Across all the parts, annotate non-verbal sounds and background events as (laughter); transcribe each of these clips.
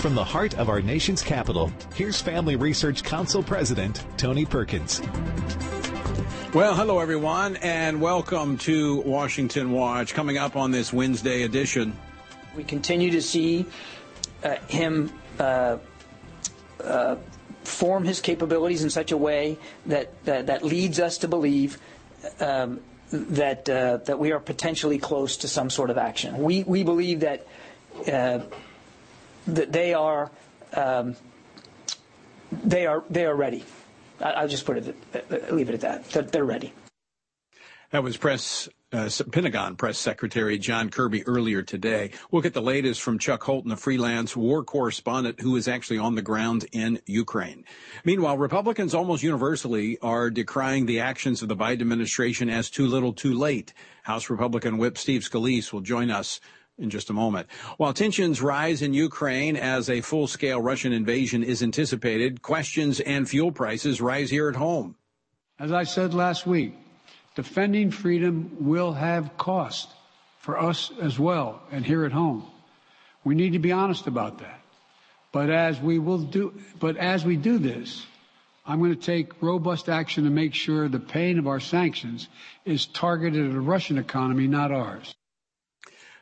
From the heart of our nation's capital, here's Family Research Council President Tony Perkins. Well, hello everyone, and welcome to Washington Watch. Coming up on this Wednesday edition, we continue to see uh, him uh, uh, form his capabilities in such a way that that, that leads us to believe um, that uh, that we are potentially close to some sort of action. We we believe that uh, that they are um, they are they are ready. I, will just put it uh, leave it at that. That they're ready. That was press uh, Pentagon Press Secretary John Kirby earlier today. We'll get the latest from Chuck Holton, a freelance war correspondent who is actually on the ground in Ukraine. Meanwhile, Republicans almost universally are decrying the actions of the Biden administration as too little too late. House Republican Whip Steve Scalise will join us in just a moment. While tensions rise in Ukraine as a full-scale Russian invasion is anticipated, questions and fuel prices rise here at home. As I said last week, defending freedom will have cost for us as well and here at home. We need to be honest about that. But as we will do, but as we do this, I'm going to take robust action to make sure the pain of our sanctions is targeted at the Russian economy, not ours.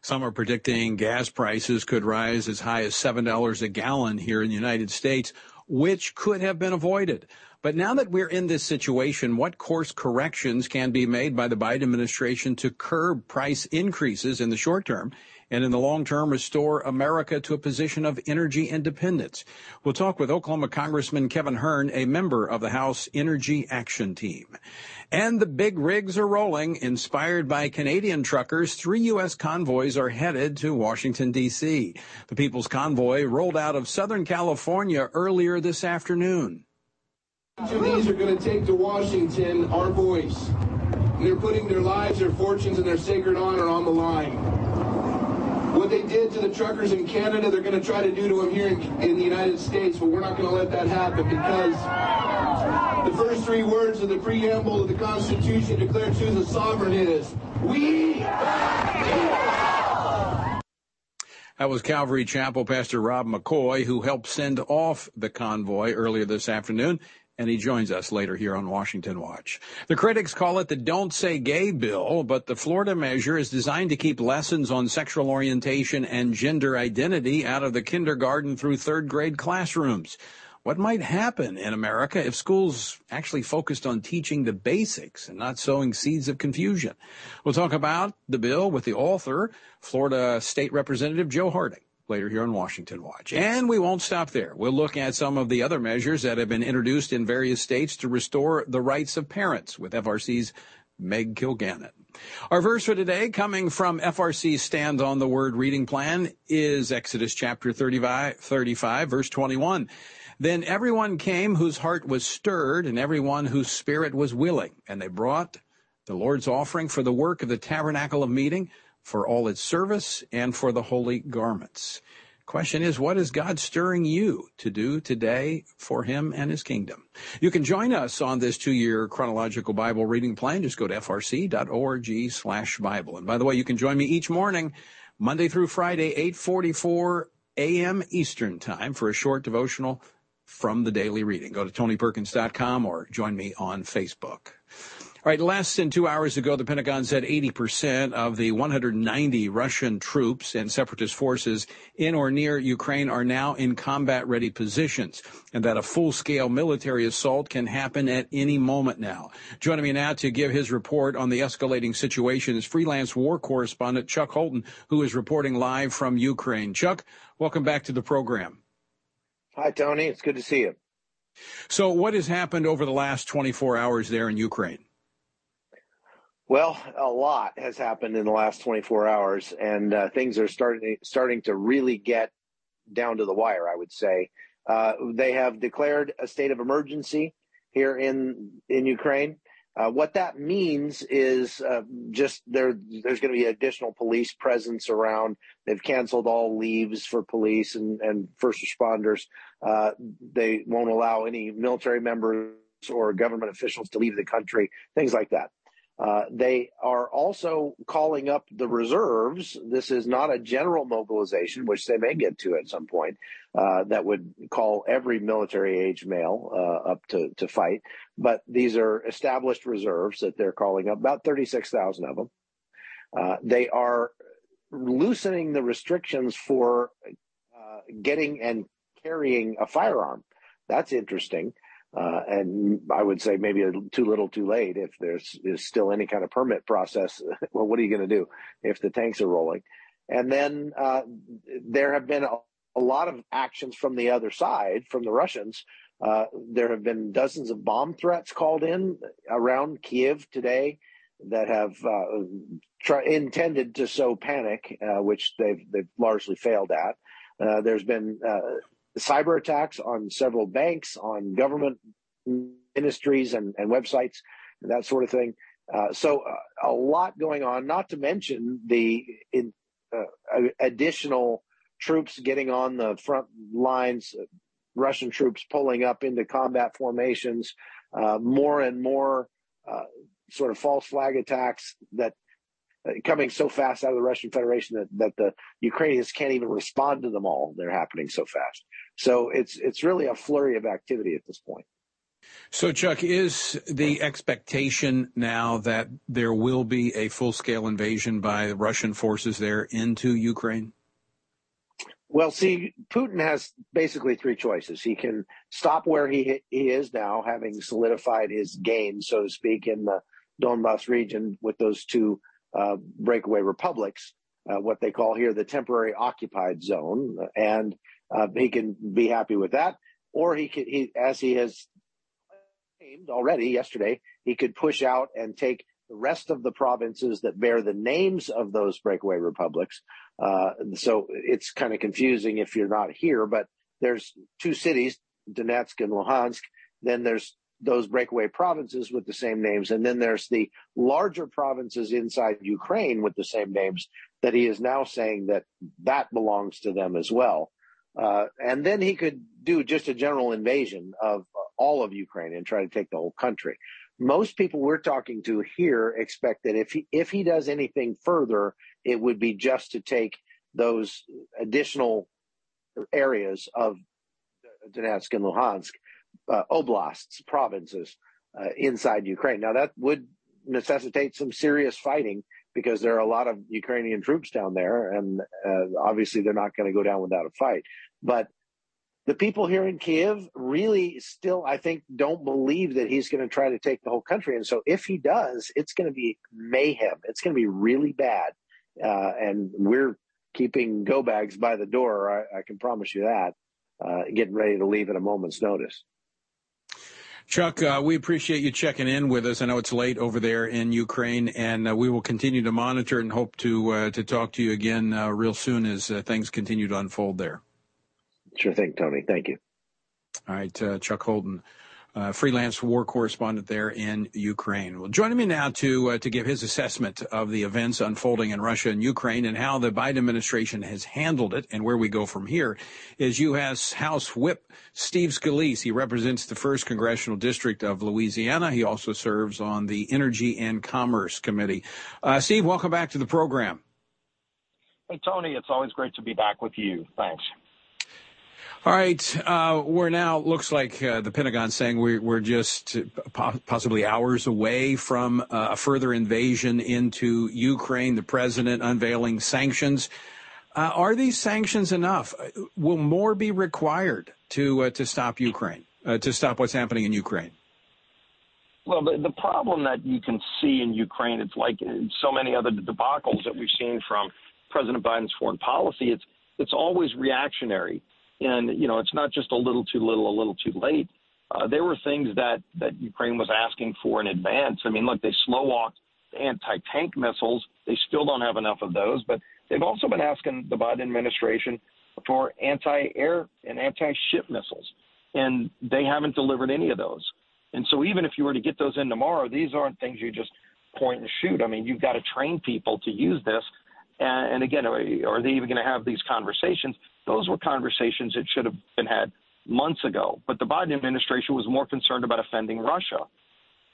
Some are predicting gas prices could rise as high as $7 a gallon here in the United States, which could have been avoided. But now that we're in this situation, what course corrections can be made by the Biden administration to curb price increases in the short term and in the long term restore America to a position of energy independence? We'll talk with Oklahoma Congressman Kevin Hern, a member of the House Energy Action Team. And the big rigs are rolling. Inspired by Canadian truckers, three U.S. convoys are headed to Washington, D.C. The People's Convoy rolled out of Southern California earlier this afternoon. Each of these are going to take to Washington our voice. And they're putting their lives, their fortunes, and their sacred honor on the line. What they did to the truckers in Canada, they're going to try to do to them here in, in the United States, but we're not going to let that happen because the first three words of the preamble of the Constitution declares who the sovereign is. We. That was Calvary Chapel Pastor Rob McCoy, who helped send off the convoy earlier this afternoon and he joins us later here on Washington Watch. The critics call it the Don't Say Gay bill, but the Florida measure is designed to keep lessons on sexual orientation and gender identity out of the kindergarten through third grade classrooms. What might happen in America if schools actually focused on teaching the basics and not sowing seeds of confusion? We'll talk about the bill with the author, Florida State Representative Joe Harding later here on Washington Watch. And we won't stop there. We'll look at some of the other measures that have been introduced in various states to restore the rights of parents with FRC's Meg Kilgannon. Our verse for today, coming from FRC's Stand on the Word reading plan, is Exodus chapter 35, 35 verse 21. Then everyone came whose heart was stirred, and everyone whose spirit was willing, and they brought the Lord's offering for the work of the tabernacle of meeting for all its service and for the holy garments. Question is, what is God stirring you to do today for Him and His kingdom? You can join us on this two-year chronological Bible reading plan. Just go to frc.org slash Bible. And by the way, you can join me each morning, Monday through Friday, 844 a.m. Eastern Time for a short devotional from the daily reading. Go to tonyperkins.com or join me on Facebook. All right, less than two hours ago, the Pentagon said 80% of the 190 Russian troops and separatist forces in or near Ukraine are now in combat ready positions, and that a full scale military assault can happen at any moment now. Joining me now to give his report on the escalating situation is freelance war correspondent Chuck Holton, who is reporting live from Ukraine. Chuck, welcome back to the program. Hi, Tony. It's good to see you. So, what has happened over the last 24 hours there in Ukraine? Well, a lot has happened in the last 24 hours, and uh, things are starting starting to really get down to the wire. I would say uh, they have declared a state of emergency here in in Ukraine. Uh, what that means is uh, just there. There's going to be additional police presence around. They've canceled all leaves for police and, and first responders. Uh, they won't allow any military members or government officials to leave the country. Things like that. Uh, they are also calling up the reserves. This is not a general mobilization, which they may get to at some point, uh, that would call every military age male uh, up to, to fight. But these are established reserves that they're calling up, about 36,000 of them. Uh, they are loosening the restrictions for uh, getting and carrying a firearm. That's interesting. Uh, and I would say maybe too little, too late. If there's is still any kind of permit process, (laughs) well, what are you going to do if the tanks are rolling? And then uh, there have been a, a, lot of actions from the other side, from the Russians. Uh, there have been dozens of bomb threats called in around Kiev today that have uh, try, intended to sow panic, uh, which they've they've largely failed at. Uh, there's been cyber attacks on several banks, on government ministries and, and websites, and that sort of thing. Uh, so uh, a lot going on, not to mention the in, uh, additional troops getting on the front lines, Russian troops pulling up into combat formations, uh, more and more uh, sort of false flag attacks that uh, Uh, coming so fast out of the Russian Federation that, that the Ukrainians can't even respond to them all. They're happening so fast. So it's it's really a flurry of activity at this point. So, Chuck, is the expectation now that there will be a full scale invasion by Russian forces there into Ukraine? Well, see, Putin has basically three choices. He can stop where he he is now, having solidified his gains, so to speak, in the Donbass region with those two uh, breakaway republics, uh, what they call here the temporary occupied zone, and uh, he can be happy with that, or he could, he as he has claimed already yesterday, he could push out and take the rest of the provinces that bear the names of those breakaway republics. Uh, so it's kind of confusing if you're not here, but there's two cities, Donetsk and Luhansk. Then there's those breakaway provinces with the same names. And then there's the larger provinces inside Ukraine with the same names that he is now saying that that belongs to them as well. Uh, and then he could do just a general invasion of all of Ukraine and try to take the whole country. Most people we're talking to here expect that if he, if he does anything further, it would be just to take those additional areas of Donetsk and Luhansk uh, oblasts, provinces uh, inside Ukraine. Now that would necessitate some serious fighting because there are a lot of Ukrainian troops down there, and uh, obviously they're not going to go down without a fight. But the people here in Kiev really still, I think, don't believe that he's going to try to take the whole country. And so if he does, it's going to be mayhem. It's going to be really bad. Uh, and we're keeping go bags by the door. I, I can promise you that. Uh, getting ready to leave at a moment's notice. Chuck, uh, we appreciate you checking in with us. I know it's late over there in Ukraine, and uh, we will continue to monitor and hope to uh, to talk to you again uh, real soon as uh, things continue to unfold there. Sure thing, Tony. Thank you. All right, uh, Chuck Holton uh, freelance war correspondent there in Ukraine. Well, joining me now to uh, to give his assessment of the events unfolding in Russia and Ukraine and how the Biden administration has handled it and where we go from here is U.S. House Whip Steve Scalise. He represents the first congressional district of Louisiana. He also serves on the Energy and Commerce Committee. Uh, Steve, welcome back to the program. Hey Tony, it's always great to be back with you. Thanks. All right, uh, we're now looks like uh, the Pentagon saying we're, we're just possibly hours away from uh, a further invasion into Ukraine. The president unveiling sanctions. Uh, are these sanctions enough? Will more be required to uh, to stop Ukraine, uh, to stop what's happening in Ukraine? Well, the, the problem that you can see in Ukraine, it's like so many other debacles that we've seen from President Biden's foreign policy. It's it's always reactionary and, you know, it's not just a little too little, a little too late. Uh, there were things that, that Ukraine was asking for in advance. I mean, look, they slow walked anti tank missiles. They still don't have enough of those, but they've also been asking the Biden administration for anti air and anti ship missiles. And they haven't delivered any of those. And so even if you were to get those in tomorrow, these aren't things you just point and shoot. I mean, you've got to train people to use this. And, and again, are they even going to have these conversations? Those were conversations that should have been had months ago. But the Biden administration was more concerned about offending Russia.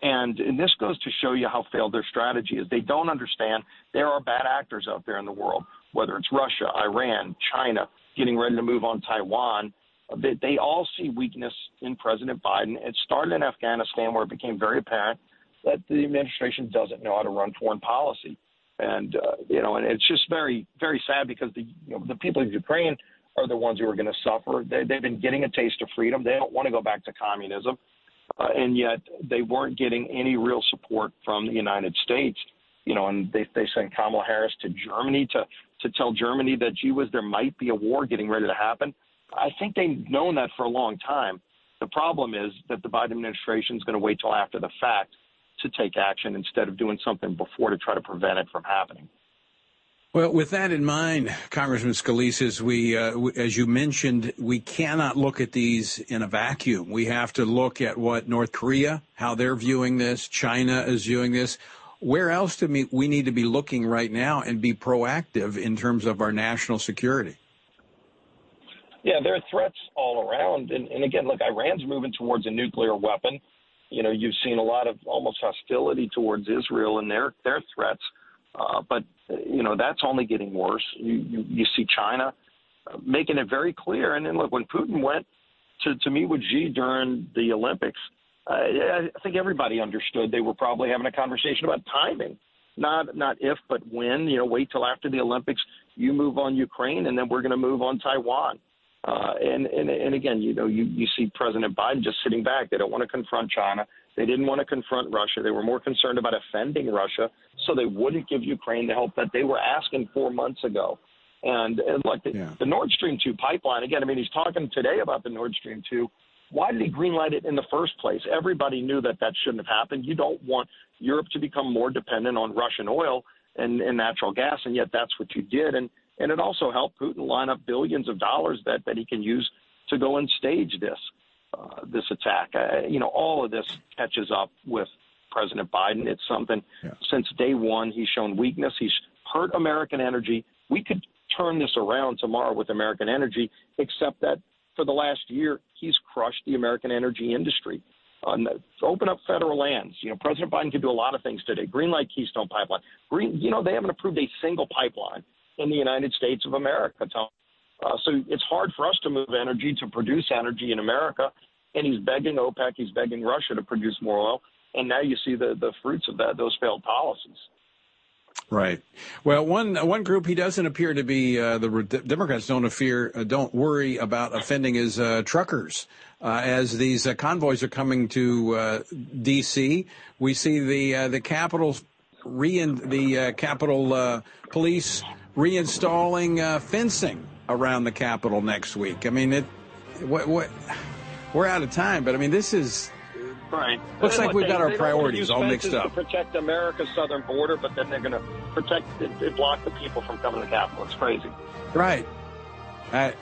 And, and this goes to show you how failed their strategy is. They don't understand there are bad actors out there in the world, whether it's Russia, Iran, China, getting ready to move on Taiwan. They, they all see weakness in President Biden. It started in Afghanistan, where it became very apparent that the administration doesn't know how to run foreign policy. And uh, you know, and it's just very, very sad because the you know, the people of Ukraine are the ones who are going to suffer. They, they've been getting a taste of freedom. They don't want to go back to communism uh, and yet they weren't getting any real support from the United States. You know, and they they sent Kamala Harris to Germany to to tell Germany that gee whiz, there might be a war getting ready to happen. I think they've known that for a long time. The problem is that the Biden administration is going to wait till after the fact to take action instead of doing something before to try to prevent it from happening. Well, with that in mind, Congressman Scalise, as we, uh, as you mentioned, we cannot look at these in a vacuum. We have to look at what North Korea, how they're viewing this, China is viewing this. Where else do we need to be looking right now and be proactive in terms of our national security? Yeah, there are threats all around. And, and again, look, Iran's moving towards a nuclear weapon. You know, you've seen a lot of almost hostility towards Israel and their their threats. Uh, but you know that's only getting worse. You you, you see China uh, making it very clear. And then look, when Putin went to to meet with Xi during the Olympics, uh, I think everybody understood they were probably having a conversation about timing, not not if but when. You know, wait till after the Olympics, you move on Ukraine, and then we're going to move on Taiwan. Uh, and, and and again, you know, you you see President Biden just sitting back. They don't want to confront China. They didn't want to confront Russia. They were more concerned about offending Russia, so they wouldn't give Ukraine the help that they were asking four months ago. And, and like the, yeah. the Nord Stream 2 pipeline, again, I mean, he's talking today about the Nord Stream 2. Why did he greenlight it in the first place? Everybody knew that that shouldn't have happened. You don't want Europe to become more dependent on Russian oil and, and natural gas, and yet that's what you did. And and it also helped Putin line up billions of dollars that that he can use to go and stage this. Uh, this attack. Uh, you know, all of this catches up with President Biden. It's something yeah. since day one he's shown weakness. He's hurt American energy. We could turn this around tomorrow with American energy, except that for the last year he's crushed the American energy industry. Um, open up federal lands. You know, President Biden could do a lot of things today. Greenlight Keystone Pipeline. Green, you know, they haven't approved a single pipeline in the United States of America. Uh, so it's hard for us to move energy, to produce energy in America. And he's begging OPEC, he's begging Russia to produce more oil. And now you see the, the fruits of that, those failed policies. Right. Well, one one group he doesn't appear to be uh, the Democrats don't fear uh, don't worry about offending is uh, truckers. Uh, as these uh, convoys are coming to uh, D.C., we see the the Capitol re the Capitol Police reinstalling fencing around the Capitol next week. I mean, it. What, what we're out of time, but I mean, this is. Right. Looks like we've got our priorities all mixed up. To protect America's southern border, but then they're going to protect, it, block the people from coming to the Capitol. It's crazy. Right. Uh,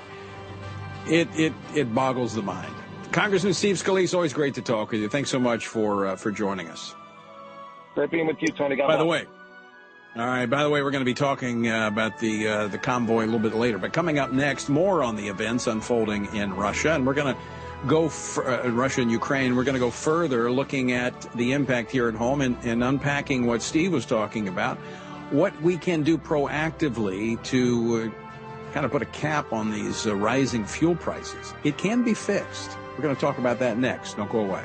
it, it, it boggles the mind. Congressman Steve Scalise, always great to talk with you. Thanks so much for uh, for joining us. Great being with you, Tony. God By the way, all right. By the way, we're going to be talking uh, about the uh, the convoy a little bit later. But coming up next, more on the events unfolding in Russia, and we're going to go for uh, Russia and Ukraine. We're going to go further, looking at the impact here at home and, and unpacking what Steve was talking about, what we can do proactively to uh, kind of put a cap on these uh, rising fuel prices. It can be fixed. We're going to talk about that next. Don't go away.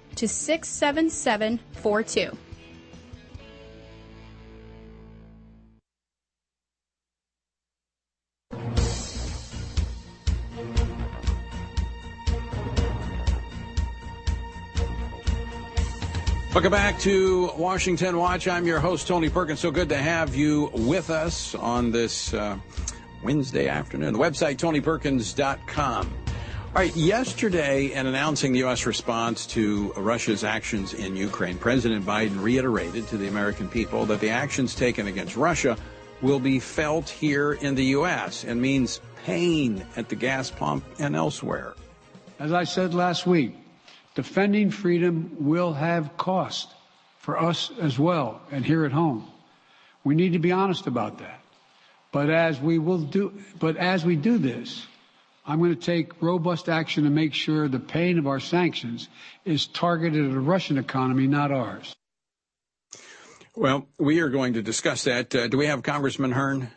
to 67742. Welcome back to Washington Watch. I'm your host, Tony Perkins. So good to have you with us on this uh, Wednesday afternoon. The website, tonyperkins.com. All right, yesterday, in announcing the U.S. response to Russia's actions in Ukraine, President Biden reiterated to the American people that the actions taken against Russia will be felt here in the U.S. and means pain at the gas pump and elsewhere. As I said last week, defending freedom will have cost for us as well and here at home. We need to be honest about that. But as we will do, but as we do this, I'm going to take robust action to make sure the pain of our sanctions is targeted at the Russian economy, not ours. Well, we are going to discuss that. Uh, do we have Congressman Hern?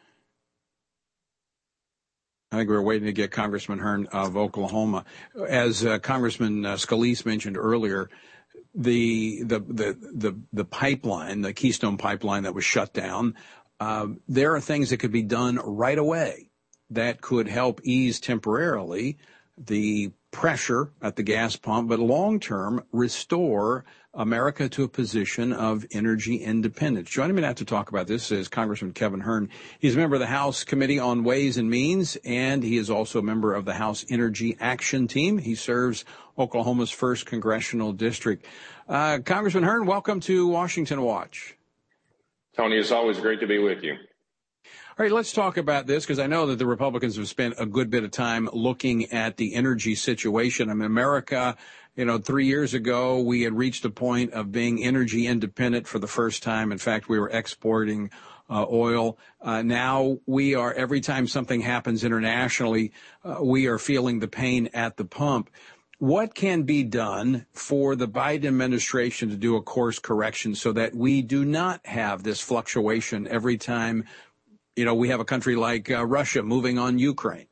I think we are waiting to get Congressman Hern of Oklahoma. As uh, Congressman uh, Scalise mentioned earlier, the, the the the the pipeline, the Keystone pipeline that was shut down, uh, there are things that could be done right away that could help ease temporarily the pressure at the gas pump, but long term restore America to a position of energy independence. Joining me now to talk about this is Congressman Kevin Hern. He's a member of the House Committee on Ways and Means, and he is also a member of the House Energy Action Team. He serves Oklahoma's first congressional district. Uh, Congressman Hern, welcome to Washington Watch. Tony, it's always great to be with you. All right, let's talk about this because I know that the Republicans have spent a good bit of time looking at the energy situation. I mean, America you know, three years ago, we had reached a point of being energy independent for the first time. In fact, we were exporting uh, oil. Uh, now we are, every time something happens internationally, uh, we are feeling the pain at the pump. What can be done for the Biden administration to do a course correction so that we do not have this fluctuation every time, you know, we have a country like uh, Russia moving on Ukraine?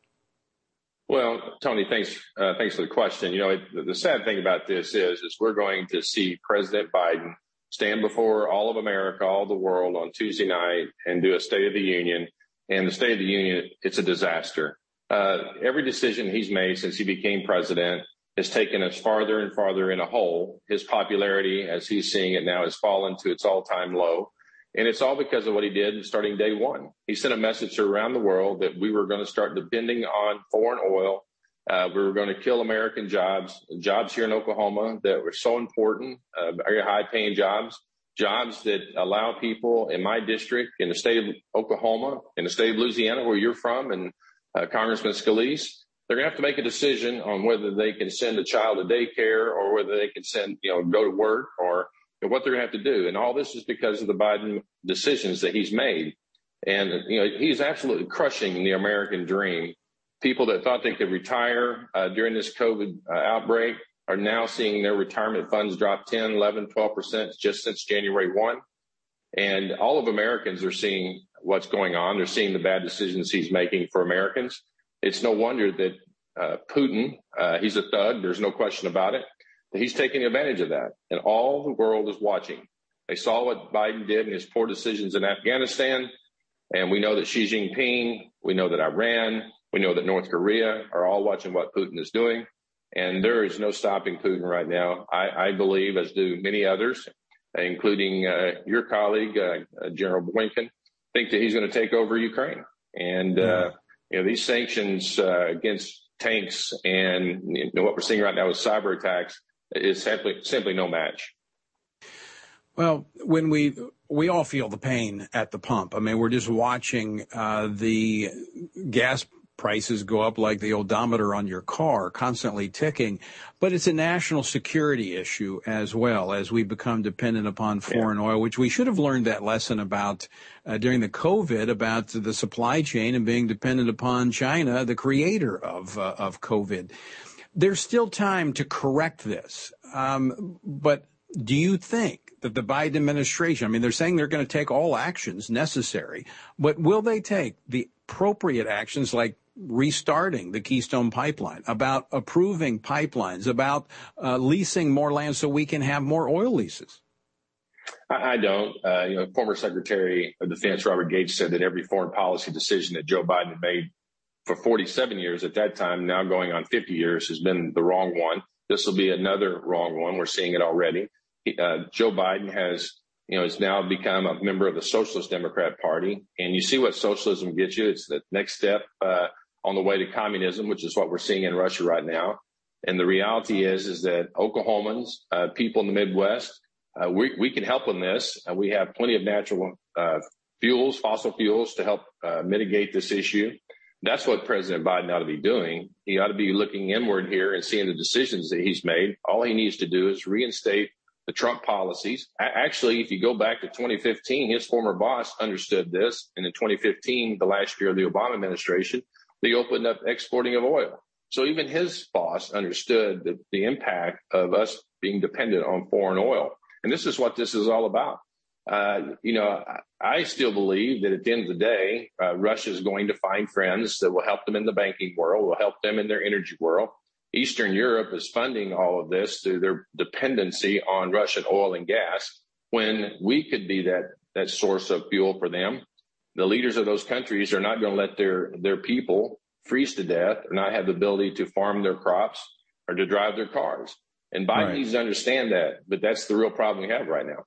Well, Tony, thanks. Uh, thanks for the question. You know, it, the sad thing about this is, is we're going to see President Biden stand before all of America, all the world on Tuesday night and do a State of the Union. And the State of the Union, it's a disaster. Uh, every decision he's made since he became president has taken us farther and farther in a hole. His popularity, as he's seeing it now, has fallen to its all-time low. And it's all because of what he did starting day one. He sent a message around the world that we were going to start depending on foreign oil Uh, we were going to kill American jobs, jobs here in Oklahoma that were so important, uh, very high paying jobs, jobs that allow people in my district, in the state of Oklahoma, in the state of Louisiana, where you're from, and uh, Congressman Scalise, they're going to have to make a decision on whether they can send a child to daycare or whether they can send, you know, go to work or what they're going to have to do. And all this is because of the Biden decisions that he's made. And, you know, he's absolutely crushing the American dream people that thought they could retire uh, during this COVID uh, outbreak are now seeing their retirement funds drop 10, 11, 12% just since January 1. And all of Americans are seeing what's going on. They're seeing the bad decisions he's making for Americans. It's no wonder that uh, Putin, uh, he's a thug. There's no question about it. He's taking advantage of that. And all the world is watching. They saw what Biden did and his poor decisions in Afghanistan. And we know that Xi Jinping, we know that Iran, we know that North Korea are all watching what Putin is doing, and there is no stopping Putin right now. I, I believe, as do many others, including uh, your colleague uh, General Blinken, think that he's going to take over Ukraine. And uh, you know these sanctions uh, against tanks and you know, what we're seeing right now with cyber attacks is simply simply no match. Well, when we we all feel the pain at the pump. I mean, we're just watching uh, the gas prices go up like the odometer on your car, constantly ticking. But it's a national security issue as well as we become dependent upon foreign yeah. oil, which we should have learned that lesson about uh, during the COVID about the supply chain and being dependent upon China, the creator of uh, of COVID. There's still time to correct this, um, but do you think that the Biden administration, I mean, they're saying they're going to take all actions necessary, but will they take the appropriate actions like restarting the Keystone Pipeline, about approving pipelines, about uh, leasing more land so we can have more oil leases? I don't. Uh, you know, former Secretary of Defense Robert Gates said that every foreign policy decision that Joe Biden made for 47 years at that time, now going on 50 years, has been the wrong one. This will be another wrong one. We're seeing it already. Uh, Joe Biden has, you know, has now become a member of the Socialist Democrat Party, and you see what socialism gets you. It's the next step uh, on the way to communism, which is what we're seeing in Russia right now. And the reality is, is that Oklahomans, uh, people in the Midwest, uh, we, we can help in this. Uh, we have plenty of natural uh, fuels, fossil fuels to help mitigate this issue. That's what President Biden ought to be doing. He ought to be looking inward here and seeing the decisions that he's made. All he needs to do is reinstate the Trump policies. Actually, if you go back to 2015, his former boss understood this. And in 2015, the last year of the Obama administration, they opened up exporting of oil. So even his boss understood the, the impact of us being dependent on foreign oil. And this is what this is all about. Uh, you know, I still believe that at the end of the day, uh, Russia is going to find friends that will help them in the banking world, will help them in their energy world. Eastern Europe is funding all of this through their dependency on Russian oil and gas when we could be that, that source of fuel for them the leaders of those countries are not going to let their, their people freeze to death or not have the ability to farm their crops or to drive their cars. And Biden right. needs to understand that, but that's the real problem we have right now.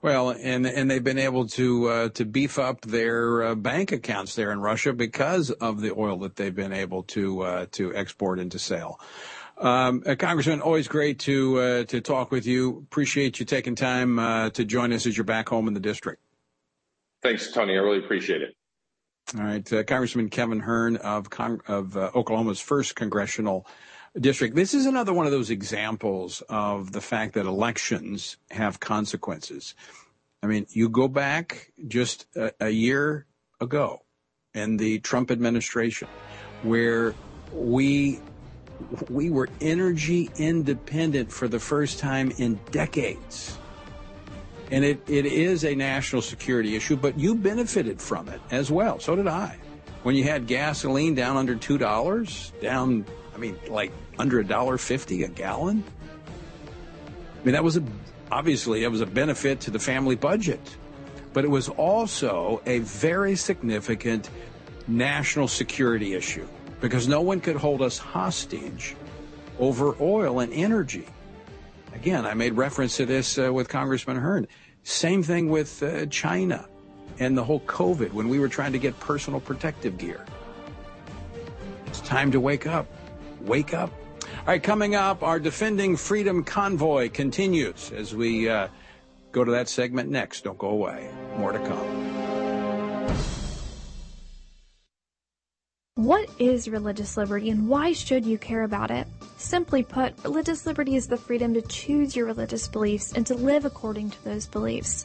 Well, and and they've been able to uh, to beef up their uh, bank accounts there in Russia because of the oil that they've been able to uh, to export and to sell. Um, uh, Congressman, always great to uh, to talk with you. Appreciate you taking time uh, to join us as you're back home in the district. Thanks, Tony. I really appreciate it. All right, uh, Congressman Kevin Hern of Cong- of uh, Oklahoma's first congressional district. This is another one of those examples of the fact that elections have consequences. I mean, you go back just a, a year ago in the Trump administration, where we we were energy independent for the first time in decades. And it, it is a national security issue, but you benefited from it as well. So did I. When you had gasoline down under $2, down, I mean, like under a dollar fifty a gallon. I mean, that was a, obviously, it was a benefit to the family budget, but it was also a very significant national security issue because no one could hold us hostage over oil and energy. Again, I made reference to this uh, with Congressman Hern. Same thing with uh, China and the whole COVID when we were trying to get personal protective gear. It's time to wake up. Wake up. All right, coming up, our Defending Freedom convoy continues as we uh, go to that segment next. Don't go away. More to come. What is religious liberty and why should you care about it? Simply put, religious liberty is the freedom to choose your religious beliefs and to live according to those beliefs.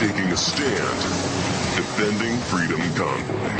Taking a stand, defending Freedom Convoy.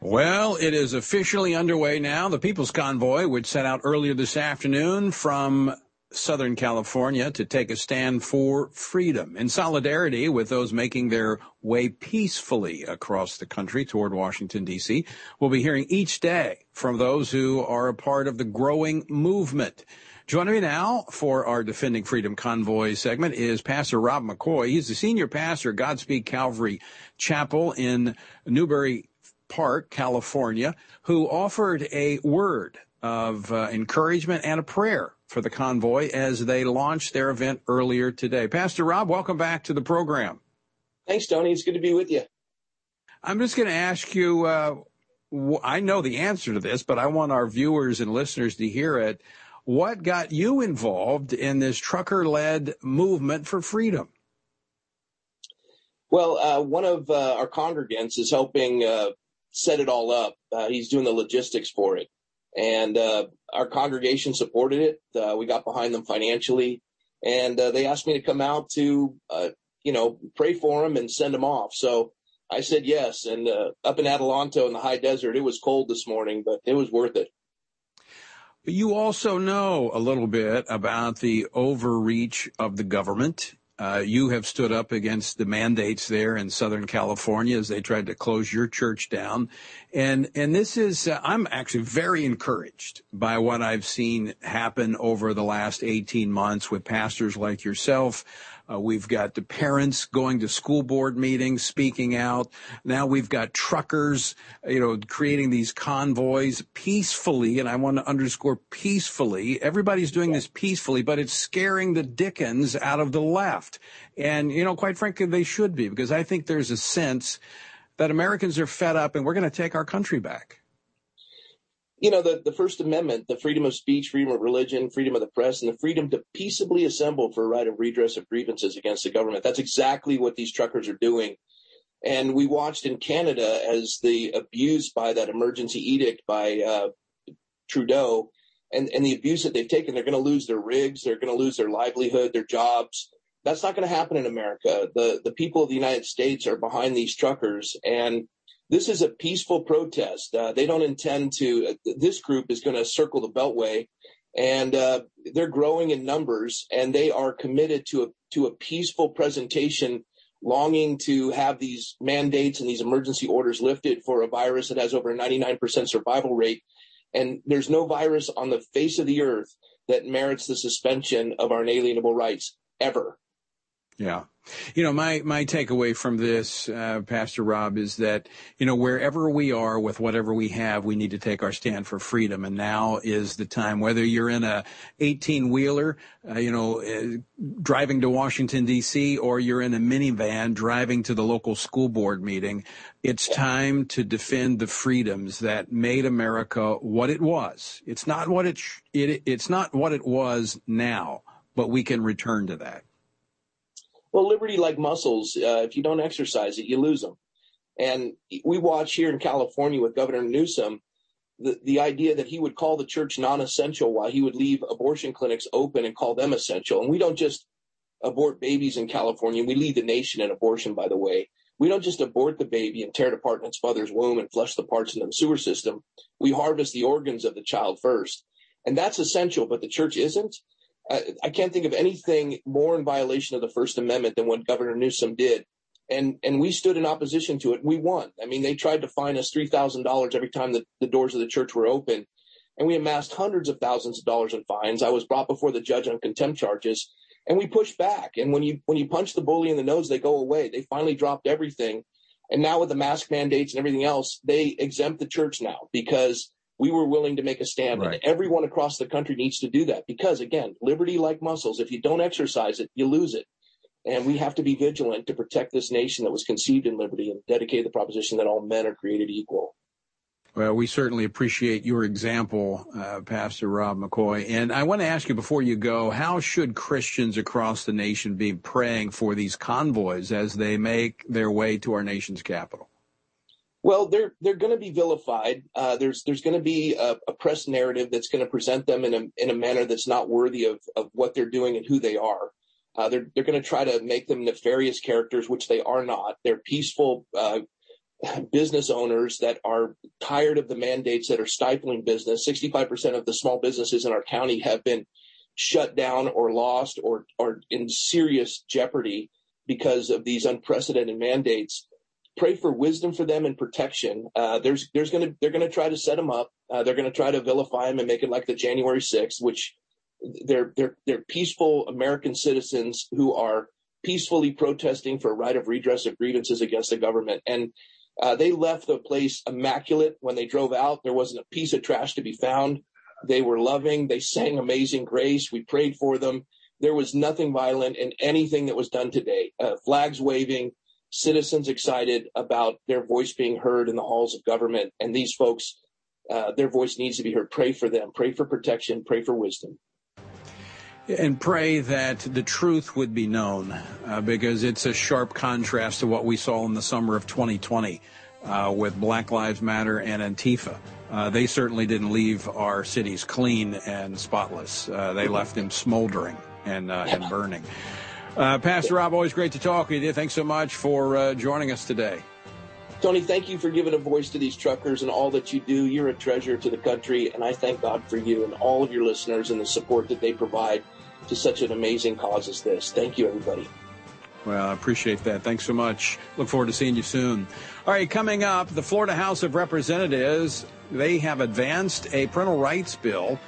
Well, it is officially underway now. The People's Convoy, which set out earlier this afternoon from Southern California to take a stand for freedom in solidarity with those making their way peacefully across the country toward Washington, D.C. We'll be hearing each day from those who are a part of the growing movement. Joining me now for our Defending Freedom Convoy segment is Pastor Rob McCoy. He's the senior pastor at Godspeak Calvary Chapel in Newbury Park, California, who offered a word of uh, encouragement and a prayer for the convoy as they launched their event earlier today. Pastor Rob, welcome back to the program. Thanks, Tony. It's good to be with you. I'm just going to ask you. Uh, I know the answer to this, but I want our viewers and listeners to hear it. What got you involved in this trucker led movement for freedom? Well, uh, one of uh, our congregants is helping uh, set it all up. Uh, he's doing the logistics for it. And uh, our congregation supported it. Uh, we got behind them financially. And they asked me to come out to, you know, pray for them and send them off. So I said yes. And up in Adelanto in the high desert, it was cold this morning, but it was worth it. You also know a little bit about the overreach of the government. Uh, you have stood up against the mandates there in Southern California as they tried to close your church down. And, and this is, uh, I'm actually very encouraged by what I've seen happen over the last 18 months with pastors like yourself, uh, we've got the parents going to school board meetings, speaking out. Now we've got truckers, you know, creating these convoys peacefully. And I want to underscore peacefully. Everybody's doing this peacefully, but it's scaring the dickens out of the left. And, you know, quite frankly, they should be because I think there's a sense that Americans are fed up and we're going to take our country back you know, the, the First Amendment, the freedom of speech, freedom of religion, freedom of the press, and the freedom to peaceably assemble for a right of redress of grievances against the government. That's exactly what these truckers are doing. And we watched in Canada as the abuse by that emergency edict by uh, Trudeau and, and the abuse that they've taken. They're going to lose their rigs. They're going to lose their livelihood, their jobs. That's not going to happen in America. The, the people of the United States are behind these truckers. And this is a peaceful protest. Uh, they don't intend to, uh, this group is going to circle the Beltway and uh, they're growing in numbers, and they are committed to a to a peaceful presentation, longing to have these mandates and these emergency orders lifted for a virus that has over a 99% survival rate. And there's no virus on the face of the earth that merits the suspension of our inalienable rights ever. Yeah. You know, my, my takeaway from this, uh, Pastor Rob, is that, you know, wherever we are with whatever we have, we need to take our stand for freedom. And now is the time, whether you're in a 18 wheeler, uh, you know, uh, driving to Washington, D.C., or you're in a minivan driving to the local school board meeting, it's time to defend the freedoms that made America what it was. It's not what it, sh- it it's not what it was now, but we can return to that. Well, liberty, like muscles, uh, if you don't exercise it, you lose them. And we watch here in California with Governor Newsom the, the idea that he would call the church non essential while he would leave abortion clinics open and call them essential. And we don't just abort babies in California, we lead the nation in abortion, by the way. We don't just abort the baby and tear it apart in its mother's womb and flush the parts into the sewer system. We harvest the organs of the child first. And that's essential, but the church isn't. I, can't think of anything more in violation of the First Amendment than what Governor Newsom did. And and we stood in opposition to it. We won. I mean, they tried to fine us three thousand dollars every time the, the doors of the church were open, and we amassed hundreds of thousands of dollars in fines. I was brought before the judge on contempt charges, and we pushed back. And when you when you punch the bully in the nose, they go away. They finally dropped everything, and now with the mask mandates and everything else, they exempt the church now because we were willing to make a stand. Right. And everyone across the country needs to do that because, again, liberty like muscles, if you don't exercise it, you lose it. And we have to be vigilant to protect this nation that was conceived in liberty and dedicate the proposition that all men are created equal. Well, we certainly appreciate your example, uh, Pastor Rob McCoy. And I want to ask you before you go, how should Christians across the nation be praying for these convoys as they make their way to our nation's capital? Well, they're they're going to be vilified. Uh, there's there's going to be a, a, press narrative that's going to present them in a in a manner that's not worthy of of what they're doing and who they are. Uh, they're they're going to try to make them nefarious characters, which they are not. They're peaceful uh, business owners that are tired of the mandates that are stifling business. Sixty five percent of the small businesses in our county have been shut down or lost or or in serious jeopardy because of these unprecedented mandates pray for wisdom for them and protection. Uh, there's there's gonna they're gonna try to set them up. Uh, they're gonna try to vilify them and make it like the January 6th, which they're they're they're peaceful American citizens who are peacefully protesting for a right of redress of grievances against the government. And uh, they left the place immaculate when they drove out. There wasn't a piece of trash to be found. They were loving. They sang Amazing Grace. We prayed for them. There was nothing violent in anything that was done today. Uh, flags waving, citizens excited about their voice being heard in the halls of government. And these folks, uh, their voice needs to be heard. Pray for them. Pray for protection. Pray for wisdom. And pray that the truth would be known uh, because it's a sharp contrast to what we saw in the summer of 2020 uh, with Black Lives Matter and Antifa. Uh, they certainly didn't leave our cities clean and spotless. Uh, they left them smoldering and, uh, and burning. Uh, Pastor Rob, always great to talk with you. Thanks so much for uh, joining us today. Tony, thank you for giving a voice to these truckers and all that you do. You're a treasure to the country, and I thank God for you and all of your listeners and the support that they provide to such an amazing cause as this. Thank you, everybody. Well, I appreciate that. Thanks so much. Look forward to seeing you soon. All right, coming up, the Florida House of Representatives, they have advanced a parental rights bill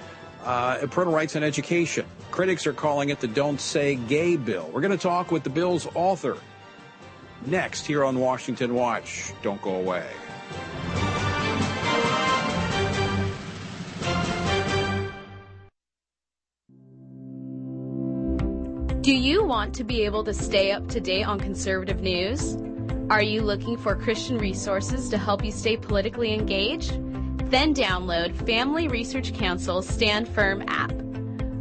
uh, parental rights and education. Critics are calling it the Don't Say Gay bill. We're going to talk with the bill's author next here on Washington Watch. Don't go away. Do you want to be able to stay up to date on conservative news? Are you looking for Christian resources to help you stay politically engaged? Then download Family Research Council's Stand Firm app.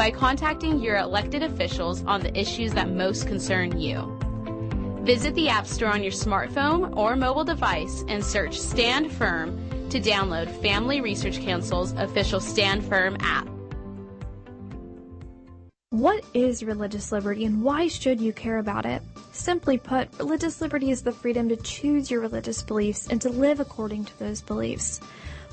by contacting your elected officials on the issues that most concern you. Visit the App Store on your smartphone or mobile device and search Stand Firm to download Family Research Council's official Stand Firm app. What is religious liberty and why should you care about it? Simply put, religious liberty is the freedom to choose your religious beliefs and to live according to those beliefs.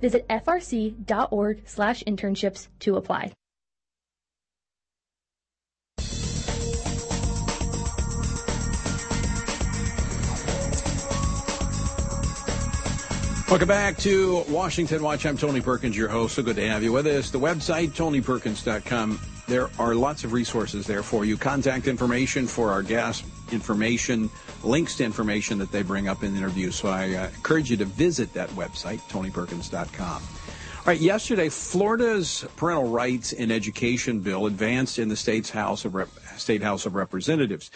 Visit frc.org slash internships to apply. Welcome back to Washington Watch. I'm Tony Perkins, your host. So good to have you with us. The website, tonyperkins.com. There are lots of resources there for you. Contact information for our guests, information, links to information that they bring up in the interview. So I uh, encourage you to visit that website, tonyperkins.com. All right, yesterday, Florida's parental rights in education bill advanced in the state's House of Rep- State House of Representatives.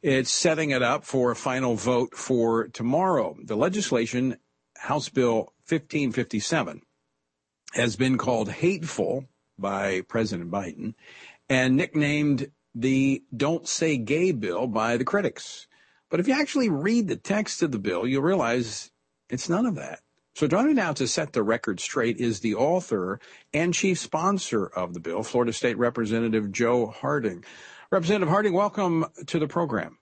It's setting it up for a final vote for tomorrow. The legislation House Bill 1557 has been called hateful by President Biden and nicknamed the Don't Say Gay bill by the critics. But if you actually read the text of the bill, you'll realize it's none of that. So joining now to set the record straight is the author and chief sponsor of the bill, Florida State Representative Joe Harding. Representative Harding, welcome to the program.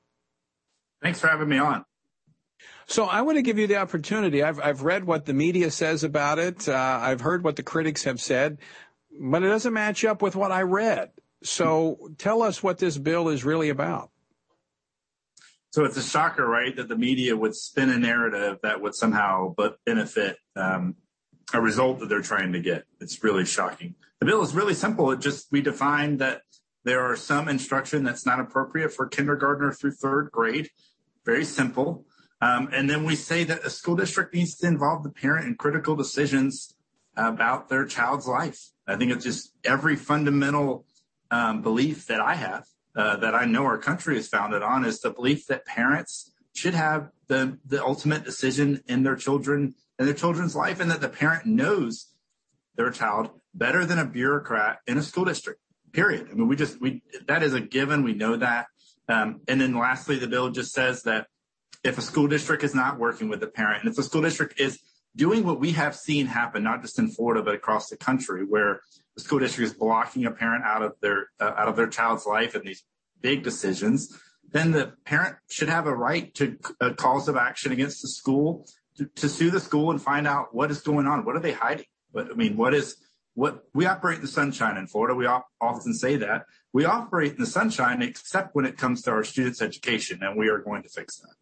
Thanks for having me on. So I want to give you the opportunity. I've, I've read what the media says about it. Uh, I've heard what the critics have said, but it doesn't match up with what I read. So tell us what this bill is really about. So it's a shocker, right, that the media would spin a narrative that would somehow but benefit um, a result that they're trying to get. It's really shocking. The bill is really simple. It just we define that there are some instruction that's not appropriate for kindergartner through third grade. Very simple. Um, and then we say that a school district needs to involve the parent in critical decisions about their child's life. I think it's just every fundamental um, belief that I have, uh, that I know our country is founded on, is the belief that parents should have the the ultimate decision in their children in their children's life, and that the parent knows their child better than a bureaucrat in a school district. Period. I mean, we just we that is a given. We know that. Um, and then lastly, the bill just says that if a school district is not working with the parent, and if the school district is doing what we have seen happen, not just in Florida, but across the country, where the school district is blocking a parent out of their uh, out of their child's life in these big decisions, then the parent should have a right to a uh, cause of action against the school to, to, sue the school and find out what is going on. What are they hiding? But I mean, what is what we operate in the sunshine in Florida. We often say that we operate in the sunshine, except when it comes to our students' education, and we are going to fix that.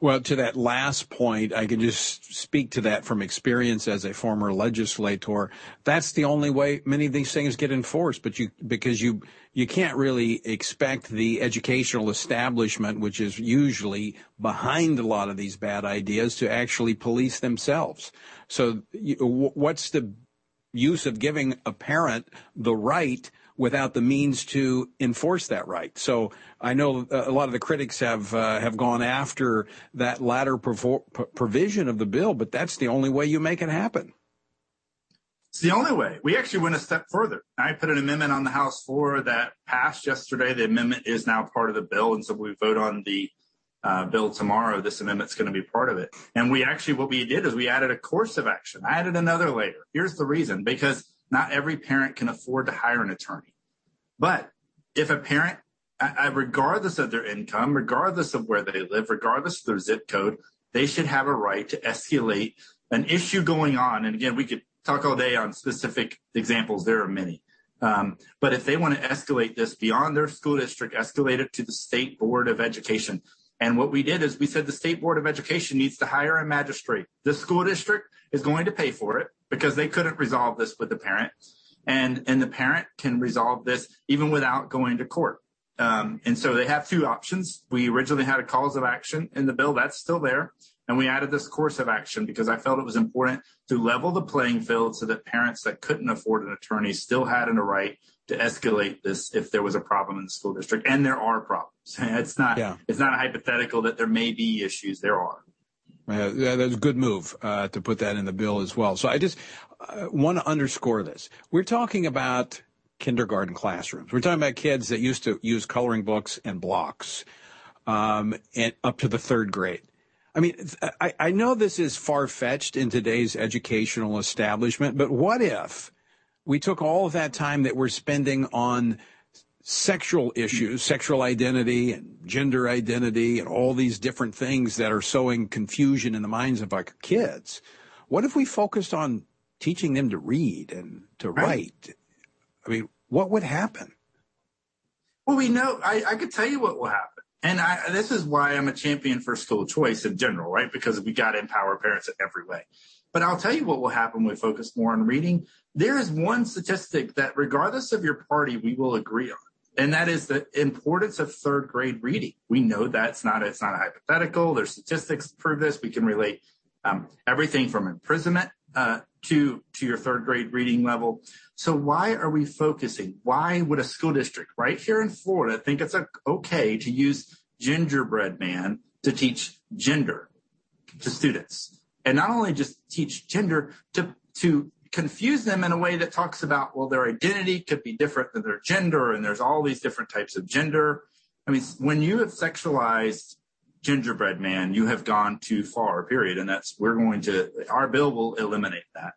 Well, to that last point, I can just speak to that from experience as a former legislator. That's the only way many of these things get enforced, but you because you you can't really expect the educational establishment, which is usually behind a lot of these bad ideas, to actually police themselves. So, what's the use of giving a parent the right without the means to enforce that right. So I know a lot of the critics have uh, have gone after that latter provision of the bill, but that's the only way you make it happen. It's the only way. We actually went a step further. I put an amendment on the House floor that passed yesterday. The amendment is now part of the bill, and so we vote on the uh, bill tomorrow. This amendment's going to be part of it. And we actually, what we did is we added a course of action. I added another layer. Here's the reason: because not every parent can afford to hire an attorney. But if a parent, regardless of their income, regardless of where they live, regardless of their zip code, they should have a right to escalate an issue going on. And again, we could talk all day on specific examples. There are many. Um, but if they want to escalate this beyond their school district, escalate it to the state board of education. And what we did is we said the state board of education needs to hire a magistrate. The school district is going to pay for it because they couldn't resolve this with the parent. And, and the parent can resolve this even without going to court. Um, and so they have two options. We originally had a cause of action in the bill. That's still there. And we added this course of action because I felt it was important to level the playing field so that parents that couldn't afford an attorney still had a right to escalate this if there was a problem in the school district. And there are problems. (laughs) It's not, yeah. it's not a hypothetical that there may be issues. There are. That's a good move uh, to put that in the bill as well. So I just uh, want to underscore this. We're talking about kindergarten classrooms. We're talking about kids that used to use coloring books and blocks, um, and up to the third grade. I mean, I, I know this is far fetched in today's educational establishment, but what if we took all of that time that we're spending on sexual issues, sexual identity and gender identity and all these different things that are sowing confusion in the minds of our kids. What if we focused on teaching them to read and to write? I mean, what would happen? Well, we know, I, I could tell you what will happen. And I, this is why I'm a champion for school choice in general, right? Because we got to empower parents in every way. But I'll tell you what will happen when we focus more on reading. There is one statistic that, regardless of your party, we will agree on and that is the importance of third grade reading. We know that's not it's not a hypothetical. There's statistics to prove this. We can relate um, everything from imprisonment uh, to to your third grade reading level. So why are we focusing? Why would a school district right here in Florida think it's a, okay to use Gingerbread Man to teach gender to students, and not only just teach gender to to confuse them in a way that talks about, well, their identity could be different than their gender, and there's all these different types of gender. I mean, when you have sexualized gingerbread man, you have gone too far, period. And that's, we're going to, our bill will eliminate that.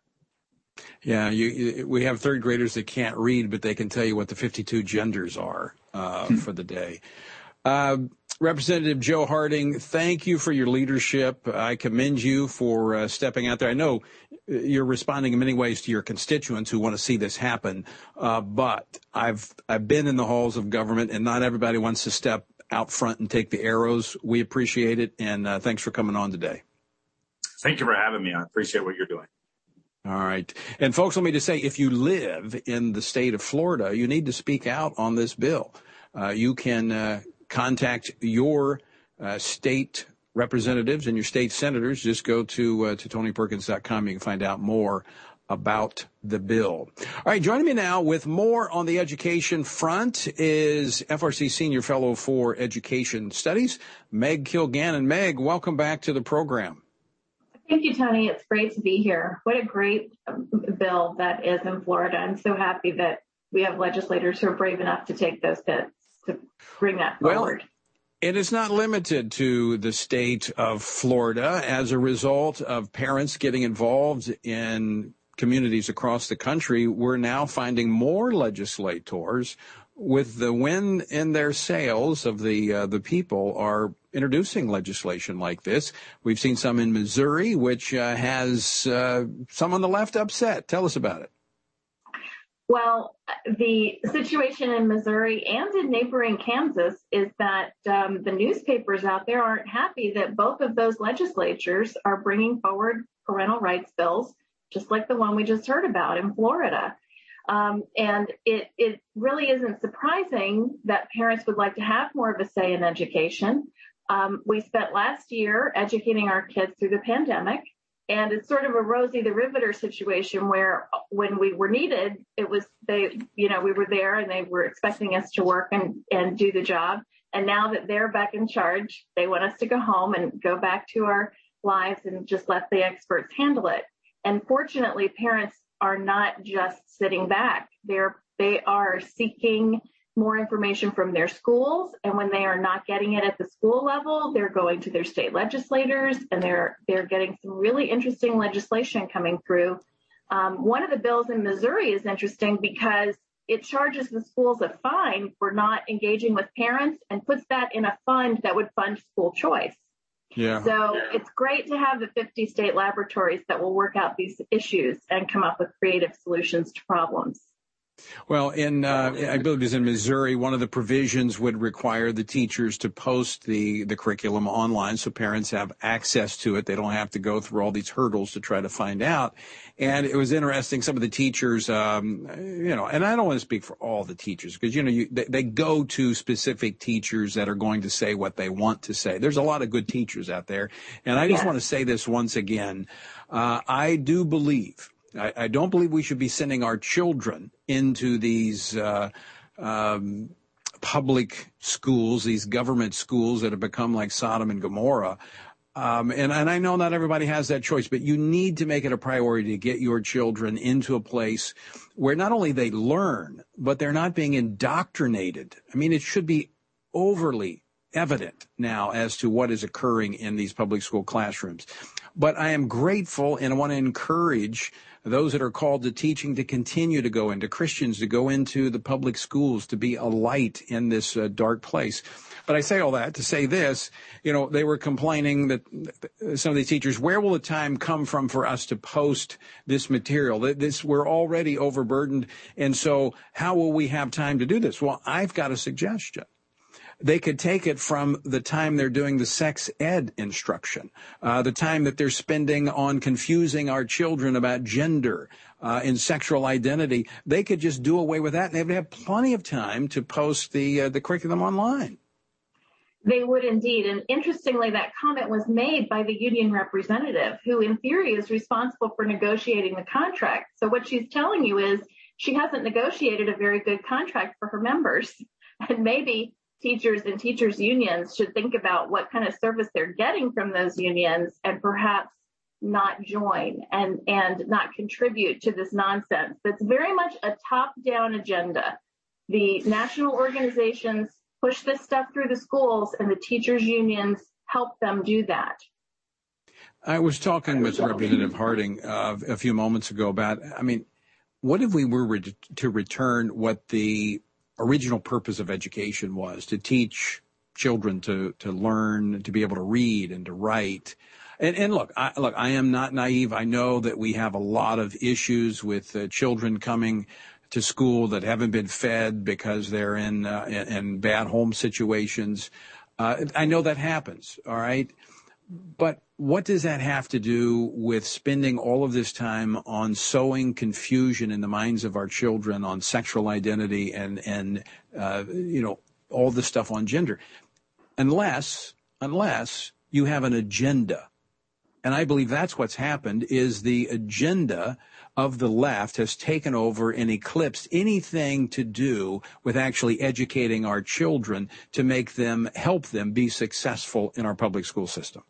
Yeah, you, we have third graders that can't read, but they can tell you what the 52 genders are uh, hmm. for the day. Uh, Representative Joe Harding, thank you for your leadership. I commend you for uh, stepping out there. I know uh, you're responding in many ways to your constituents who want to see this happen, uh, but I've I've been in the halls of government, and not everybody wants to step out front and take the arrows. We appreciate it, and uh, thanks for coming on today. Thank you for having me. I appreciate what you're doing. All right. And folks, let me just say, if you live in the state of Florida, you need to speak out on this bill. Uh, you can uh, contact your uh, state representatives and your state senators. Just go to uh, to tonyperkins.com. You can find out more about the bill. All right, joining me now with more on the education front is FRC Senior Fellow for Education Studies, Meg Kilgannon. Meg, welcome back to the program. Thank you, Tony. It's great to be here. What a great um, bill that is in Florida. I'm so happy that we have legislators who are brave enough to take those hits to bring that forward. Well, it is not limited to the state of Florida. As a result of parents getting involved in communities across the country, we're now finding more legislators with the wind in their sails of the uh, the people are introducing legislation like this. We've seen some in Missouri, which uh, has uh, some on the left upset. Tell us about it. Well, the situation in Missouri and in neighboring Kansas is that um, the newspapers out there aren't happy that both of those legislatures are bringing forward parental rights bills, just like the one we just heard about in Florida. Um, and it, it really isn't surprising that parents would like to have more of a say in education. Um, we spent last year educating our kids through the pandemic. And it's sort of a Rosie the Riveter situation where when we were needed, it was they, you know, we were there and they were expecting us to work and, and do the job. And now that they're back in charge, they want us to go home and go back to our lives and just let the experts handle it. And fortunately, parents are not just sitting back. They're, they are seeking more information from their schools. And when they are not getting it at the school level, they're going to their state legislators and they're, they're getting some really interesting legislation coming through. Um, one of the bills in Missouri is interesting because it charges the schools a fine for not engaging with parents and puts that in a fund that would fund school choice. Yeah. So it's great to have the 50 state laboratories that will work out these issues and come up with creative solutions to problems. Well, in uh, I believe it was in Missouri, one of the provisions would require the teachers to post the the curriculum online, so parents have access to it. They don't have to go through all these hurdles to try to find out. And it was interesting. Some of the teachers, um, you know, and I don't want to speak for all the teachers because you know you, they, they go to specific teachers that are going to say what they want to say. There's a lot of good teachers out there, and I just want to say this once again. Uh, I do believe I, I, don't believe we should be sending our children into these uh, um, public schools, these government schools that have become like Sodom and Gomorrah. Um, and, and I know not everybody has that choice, but you need to make it a priority to get your children into a place where not only they learn, but they're not being indoctrinated. I mean, it should be overly evident now as to what is occurring in these public school classrooms. But I am grateful and I want to encourage those that are called to teaching to continue to go into Christians to go into the public schools to be a light in this uh, dark place. But I say all that to say this, you know, they were complaining that some of these teachers, where will the time come from for us to post this material? This, we're already overburdened. And so how will we have time to do this? Well, I've got a suggestion they could take it from the time they're doing the sex ed instruction, uh, the time that they're spending on confusing our children about gender uh, and sexual identity. They could just do away with that, and they would have plenty of time to post the uh, the curriculum online. They would indeed. And interestingly, that comment was made by the union representative, who in theory is responsible for negotiating the contract. So what she's telling you is she hasn't negotiated a very good contract for her members. (laughs) And maybe teachers and teachers unions should think about what kind of service they're getting from those unions and perhaps not join and and not contribute to this nonsense. That's very much a top down agenda. The national organizations push this stuff through the schools and the teachers unions help them do that. I was talking with representative harding uh, a few moments ago about i mean what if we were re- to return what the original purpose of education was to teach children to to learn to be able to read and to write. And, and look I, look I am not naive. I know that we have a lot of issues with uh, children coming to school that haven't been fed because they're in uh, in, in, bad home situations. Uh, I know that happens all right but what does that have to do with spending all of this time on sowing confusion in the minds of our children on sexual identity and and uh, you know all this stuff on gender, unless unless you have an agenda, and I believe that's what's happened is the agenda of the left has taken over and eclipsed anything to do with actually educating our children to make them help them be successful in our public school system.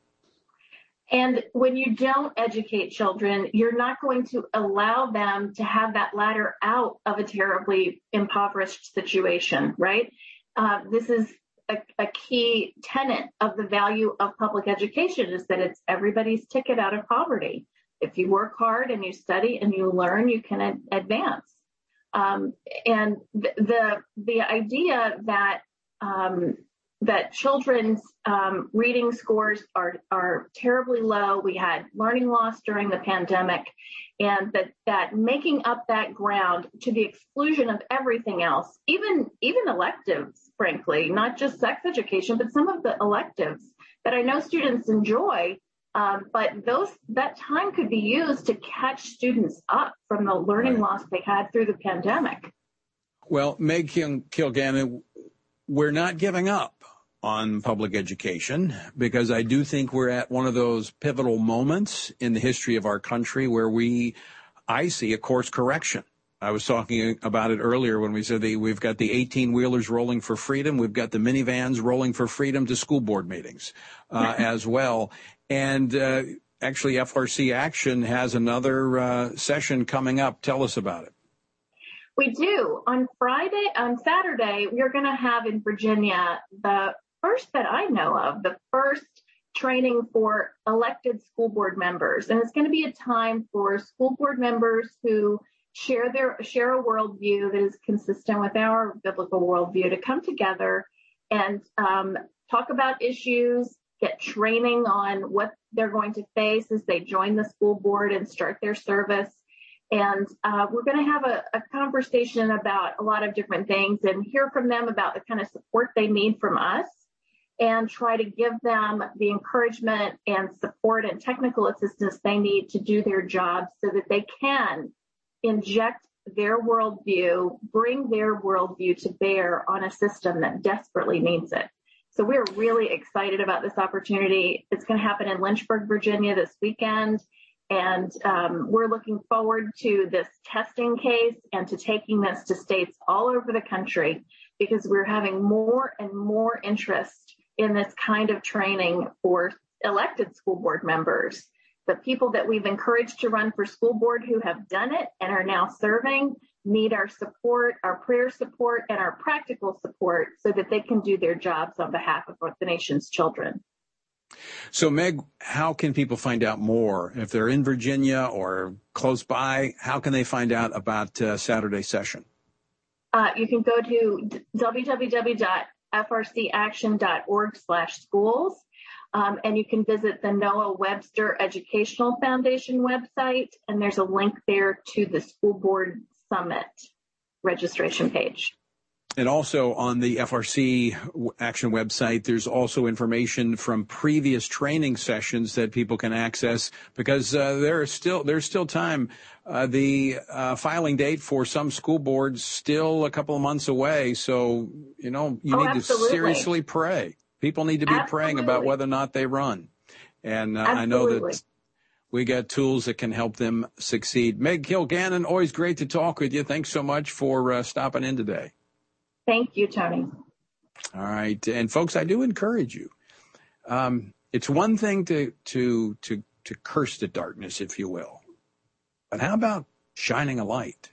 And when you don't educate children, you're not going to allow them to have that ladder out of a terribly impoverished situation, right? Uh, this is a, a, key tenet of the value of public education is that it's everybody's ticket out of poverty. If you work hard and you study and you learn, you can ad- advance. Um, and the, the, the idea that um, that children's um, reading scores are are terribly low. We had learning loss during the pandemic, and that that making up that ground to the exclusion of everything else, even even electives, frankly, not just sex education, but some of the electives that I know students enjoy. Um, but those that time could be used to catch students up from the learning right. loss they had through the pandemic. Well, Meg Kilgannon, we're not giving up on public education because I do think we're at one of those pivotal moments in the history of our country where we, I see a course correction. I was talking about it earlier when we said that we've got the 18 wheelers rolling for freedom. We've got the minivans rolling for freedom to school board meetings uh, (laughs) as well. And uh, actually, FRC Action has another uh, session coming up. Tell us about it. We do. On Friday, on Saturday, we are going to have in Virginia the first that I know of, the first training for elected school board members. And it's going to be a time for school board members who share their share a worldview that is consistent with our biblical worldview to come together and um, talk about issues, get training on what they're going to face as they join the school board and start their service. And uh, we're going to have a, a, conversation about a lot of different things and hear from them about the kind of support they need from us and try to give them the encouragement and support and technical assistance they need to do their jobs so that they can inject their worldview, bring their worldview to bear on a system that desperately needs it. So we're really excited about this opportunity. It's going to happen in Lynchburg, Virginia this weekend. And um, we're looking forward to this testing case and to taking this to states all over the country because we're having more and more interest in this kind of training for elected school board members. The people that we've encouraged to run for school board who have done it and are now serving need our support, our prayer support, and our practical support so that they can do their jobs on behalf of the nation's children. So, Meg, how can people find out more? If they're in Virginia or close by, how can they find out about uh, Saturday session? Uh, you can go to www.frcaction.org slash schools. Um, and you can visit the Noah Webster Educational Foundation website, and there's a link there to the School Board Summit registration page. And also on the FRC Action website, there's also information from previous training sessions that people can access because uh, there is still there's still time. Uh, the uh, filing date for some school boards still a couple of months away, so you know you oh, need absolutely. to seriously pray. People need to be absolutely. praying about whether or not they run, and uh, I know that we got tools that can help them succeed. Meg Kilgannon, always great to talk with you. Thanks so much for uh, stopping in today. Thank you, Tony. All right, and folks, I do encourage you. Um, it's one thing to to to to curse the darkness, if you will, but how about shining a light?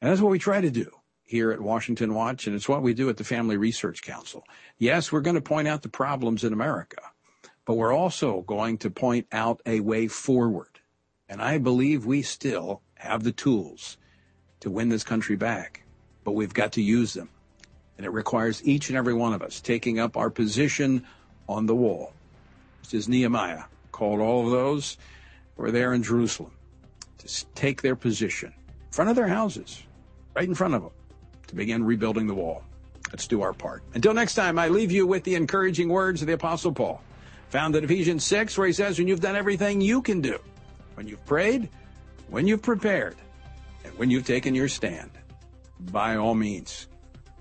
And that's what we try to do here at Washington Watch, and it's what we do at the Family Research Council. Yes, we're going to point out the problems in America, but we're also going to point out a way forward. And I believe we still have the tools to win this country back, but we've got to use them. And it requires each and every one of us taking up our position on the wall. Just as Nehemiah called all of those who were there in Jerusalem to take their position in front of their houses, right in front of them, to begin rebuilding the wall. Let's do our part. Until next time, I leave you with the encouraging words of the Apostle Paul, found in Ephesians 6, where he says, When you've done everything you can do, when you've prayed, when you've prepared, and when you've taken your stand, by all means,